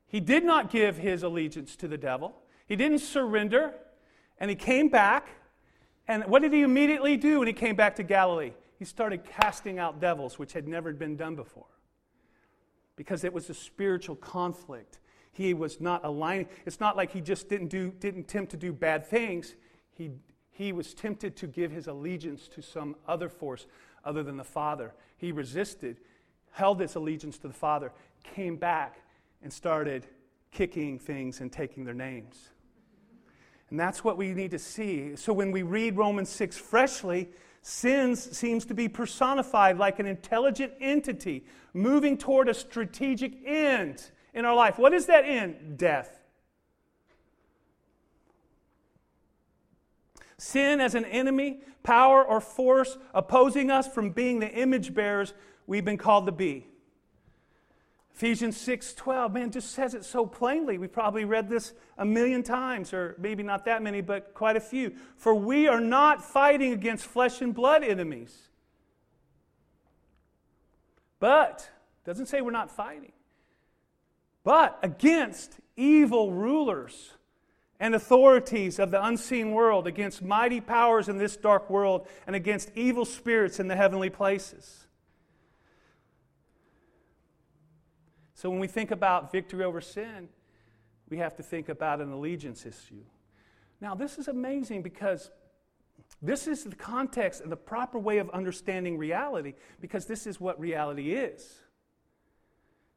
he did not give his allegiance to the devil. He didn't surrender. And he came back. And what did he immediately do when he came back to Galilee? He started casting out devils, which had never been done before. Because it was a spiritual conflict. He was not aligning. It's not like he just didn't, do, didn't tempt to do bad things. He, he was tempted to give his allegiance to some other force other than the Father. He resisted, held his allegiance to the Father, came back, and started kicking things and taking their names. And that's what we need to see. So when we read Romans 6 freshly, sin seems to be personified like an intelligent entity moving toward a strategic end in our life. What is that end? Death. Sin as an enemy, power, or force opposing us from being the image bearers we've been called to be. Ephesians 6:12, man, just says it so plainly. We probably read this a million times, or maybe not that many, but quite a few. For we are not fighting against flesh and blood enemies. But, doesn't say we're not fighting, but against evil rulers and authorities of the unseen world, against mighty powers in this dark world, and against evil spirits in the heavenly places. So when we think about victory over sin, we have to think about an allegiance issue. Now, this is amazing because this is the context and the proper way of understanding reality because this is what reality is.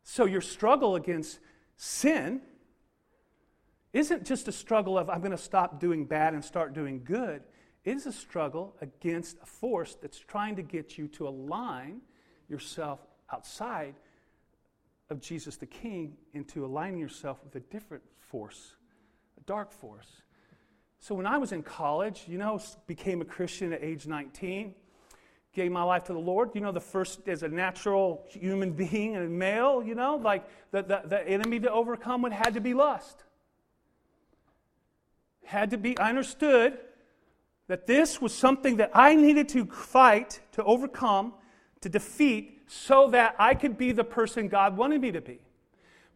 So, your struggle against sin isn't just a struggle of I'm going to stop doing bad and start doing good. It is a struggle against a force that's trying to get you to align yourself outside of Jesus the King into aligning yourself with a different force, a dark force. So when I was in college, you know, became a Christian at age 19, gave my life to the Lord, you know, the first, as a natural human being and male, you know, like the, the, the enemy to overcome would had to be lust. Had to be, I understood that this was something that I needed to fight, to overcome, to defeat, so that I could be the person God wanted me to be.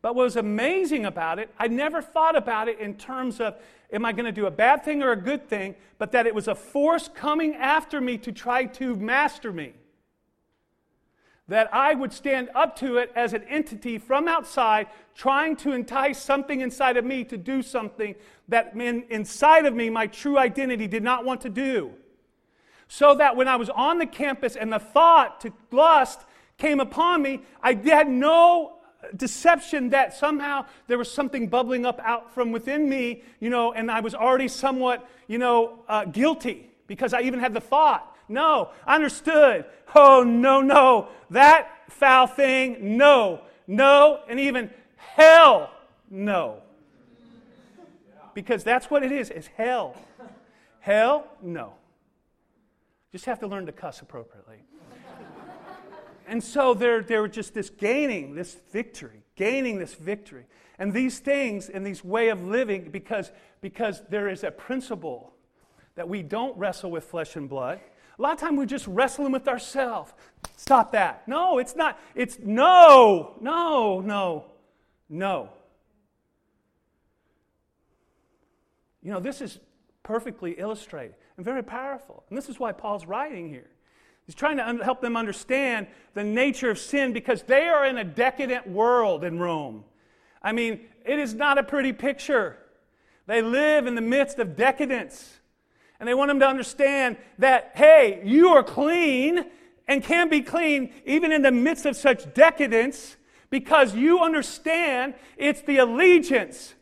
But what was amazing about it, I never thought about it in terms of, am I going to do a bad thing or a good thing, but that it was a force coming after me to try to master me. That I would stand up to it as an entity from outside, trying to entice something inside of me to do something that inside of me, my true identity, did not want to do. So that when I was on the campus and the thought to lust came upon me, I had no deception that somehow there was something bubbling up out from within me, you know, and I was already somewhat, you know, uh, guilty because I even had the thought. No, I understood. Oh, no, no. That foul thing, no, no, and even hell, no. Because that's what it is, is hell. Hell, no. Just have to learn to cuss appropriately. And so they're, they're just this gaining this victory, gaining this victory. And these things and these way of living, because, because there is a principle that we don't wrestle with flesh and blood. A lot of time we're just wrestling with ourselves. Stop that. No, it's not. It's no, no, no, no. You know, this is perfectly illustrated and very powerful. And this is why Paul's writing here. He's trying to un- help them understand the nature of sin because they are in a decadent world in Rome. I mean, it is not a pretty picture. They live in the midst of decadence. And they want them to understand that, hey, you are clean and can be clean even in the midst of such decadence because you understand it's the allegiance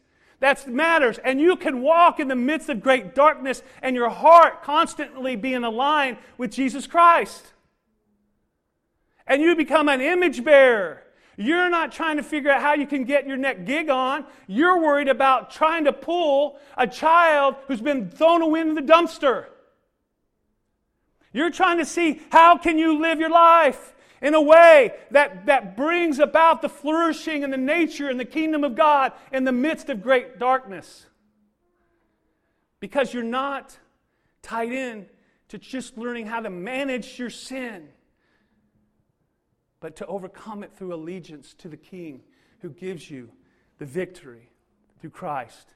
that matters. And you can walk in the midst of great darkness and your heart constantly being aligned with Jesus Christ. And you become an image bearer. You're not trying to figure out how you can get your next gig on. You're worried about trying to pull a child who's been thrown away into the dumpster. You're trying to see how can you live your life in a way that, that brings about the flourishing and the nature and the kingdom of God in the midst of great darkness. Because you're not tied in to just learning how to manage your sin but to overcome it through allegiance to the King who gives you the victory through Christ.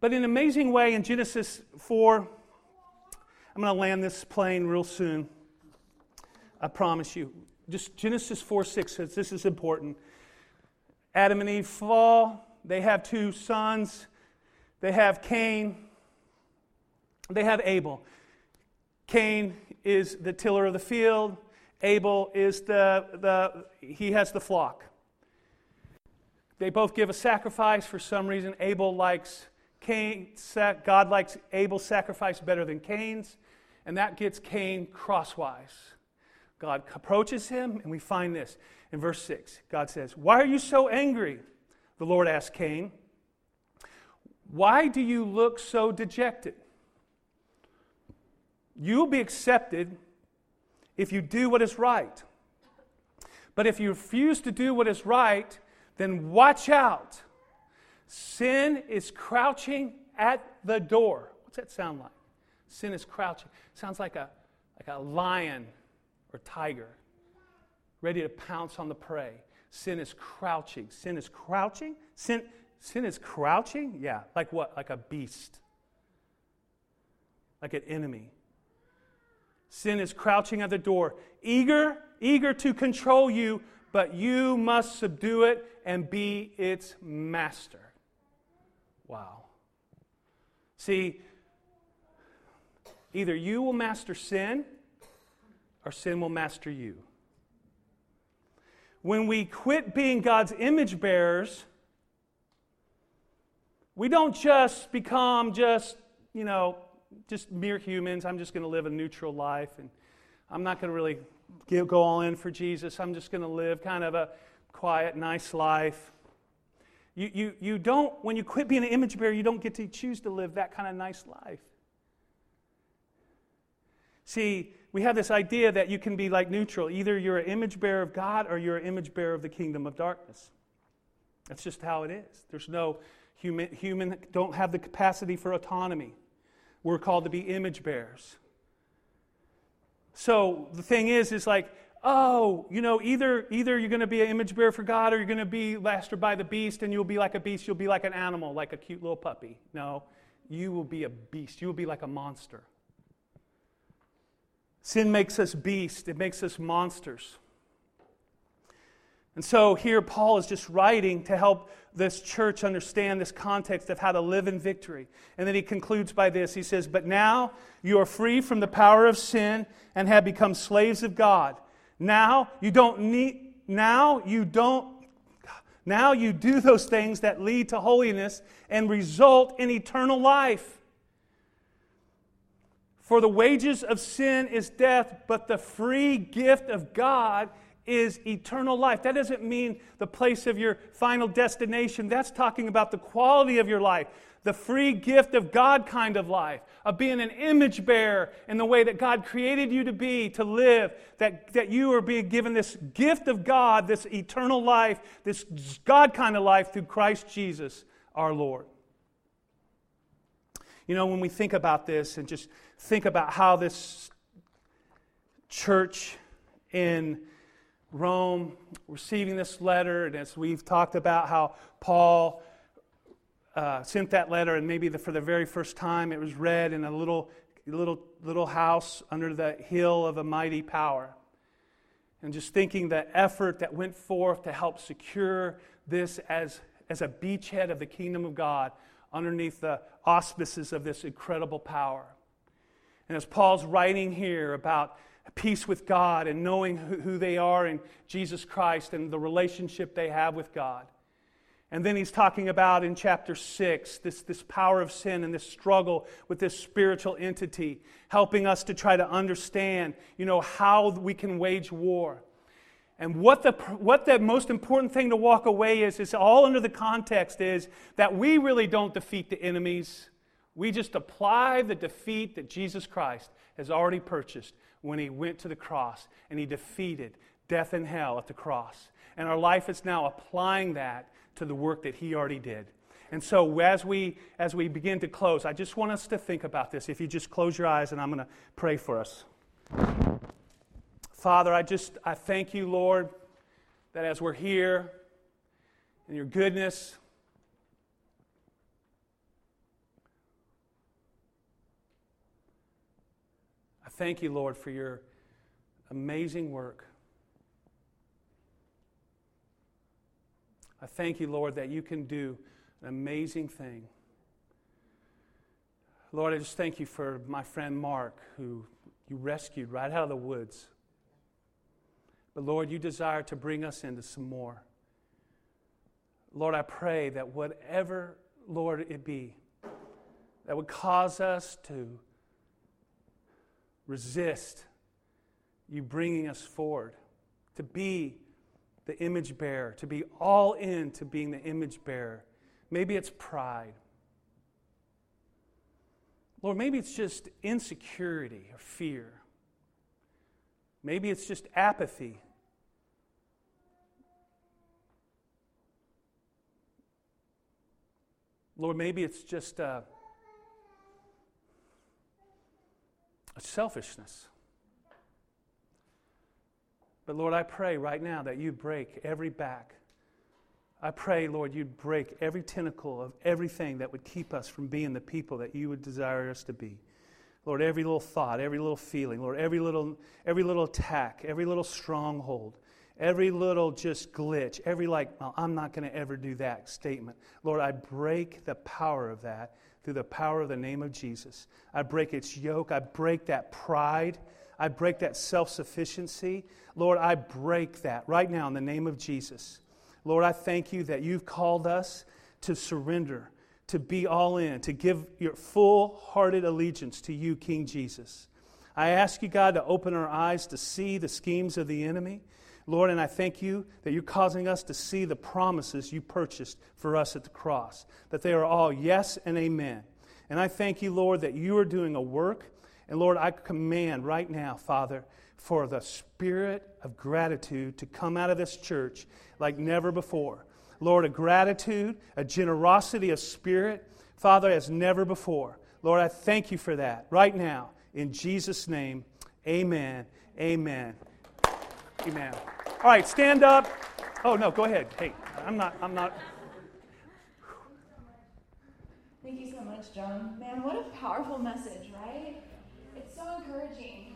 But in an amazing way, in Genesis 4, I'm going to land this plane real soon. I promise you. Just Genesis 4 6 says this is important. Adam and Eve fall. They have two sons. They have Cain. They have Abel. Cain is the tiller of the field. Abel is the, the he has the flock. They both give a sacrifice. For some reason, Abel likes Cain, God likes Abel's sacrifice better than Cain's, and that gets Cain crosswise. God approaches him, and we find this in verse 6. God says, Why are you so angry? The Lord asked Cain, Why do you look so dejected? You'll be accepted if you do what is right. But if you refuse to do what is right, then watch out. Sin is crouching at the door. What's that sound like? Sin is crouching. Sounds like a, like a lion or tiger ready to pounce on the prey. Sin is crouching. Sin is crouching? Sin, sin is crouching? Yeah. Like what? Like a beast. Like an enemy. Sin is crouching at the door, eager, eager to control you, but you must subdue it and be its master. Wow. See, either you will master sin or sin will master you. When we quit being God's image bearers, we don't just become just, you know, just mere humans. I'm just going to live a neutral life, and I'm not going to really go all in for Jesus. I'm just going to live kind of a quiet, nice life. You, you, you don't, when you quit being an image bearer, you don't get to choose to live that kind of nice life. See, we have this idea that you can be like neutral. Either you're an image bearer of God or you're an image bearer of the kingdom of darkness. That's just how it is. There's no human, human don't have the capacity for autonomy. We're called to be image bearers. So the thing is, is like, oh, you know, either either you're going to be an image bearer for God or you're going to be mastered by the beast and you'll be like a beast, you'll be like an animal, like a cute little puppy. No, you will be a beast. You will be like a monster. Sin makes us beasts, it makes us monsters. And so here Paul is just writing to help this church understand this context of how to live in victory. And then he concludes by this. He says, But now you are free from the power of sin and have become slaves of God. Now you don't need, now you don't, now you do those things that lead to holiness and result in eternal life. For the wages of sin is death, but the free gift of God is eternal life. That doesn't mean the place of your final destination. That's talking about the quality of your life, the free gift of God kind of life, of being an image bearer in the way that God created you to be, to live, that, that you are being given this gift of God, this eternal life, this God kind of life through Christ Jesus our Lord. You know, when we think about this and just think about how this church in Rome, receiving this letter, and as we've talked about how Paul uh, sent that letter, and maybe the, for the very first time it was read in a little, little, little house under the hill of a mighty power. And just thinking the effort that went forth to help secure this as, as a beachhead of the kingdom of God underneath the auspices of this incredible power. And as Paul's writing here about peace with God and knowing who they are in Jesus Christ and the relationship they have with God. And then he's talking about in chapter 6 this, this power of sin and this struggle with this spiritual entity, helping us to try to understand, you know, how we can wage war. And what the, what the most important thing to walk away is, is all under the context is that we really don't defeat the enemies. We just apply the defeat that Jesus Christ has already purchased when he went to the cross and he defeated death and hell at the cross. And our life is now applying that to the work that he already did. And so as we as we begin to close, I just want us to think about this. If you just close your eyes and I'm going to pray for us. Father, I just I thank you, Lord, that as we're here in your goodness, I thank you, Lord, for your amazing work. I thank you, Lord, that you can do an amazing thing. Lord, I just thank you for my friend Mark, who you rescued right out of the woods. But Lord, you desire to bring us into some more. Lord, I pray that whatever, Lord, it be, that would cause us to resist you bringing us forward, to be the image bearer, to be all in to being the image bearer. Maybe it's pride. Lord, maybe it's just insecurity or fear. Maybe it's just apathy. Lord, maybe it's just a, a selfishness. But Lord, I pray right now that you break every back. I pray, Lord, you'd break every tentacle of everything that would keep us from being the people that you would desire us to be. Lord, every little thought, every little feeling, Lord, every little, every little attack, every little stronghold, every little just glitch, every like, well, I'm not going to ever do that statement. Lord, I break the power of that through the power of the name of Jesus. I break its yoke. I break that pride. I break that self sufficiency. Lord, I break that right now in the name of Jesus. Lord, I thank you that you've called us to surrender to be all in, to give your full hearted allegiance to you, King Jesus. I ask you, God, to open our eyes to see the schemes of the enemy. Lord, and I thank you that you're causing us to see the promises you purchased for us at the cross, that they are all yes and amen. And I thank you, Lord, that you are doing a work. And Lord, I command right now, Father, for the spirit of gratitude to come out of this church like never before. Lord, a gratitude, a generosity of spirit, Father, as never before. Lord, I thank you for that right now. In Jesus' name, amen. Amen. Amen. All right, stand up. Oh, no, go ahead. Hey, I'm not, I'm not. Thank you so much, John. Man, what a powerful message, right? It's so encouraging.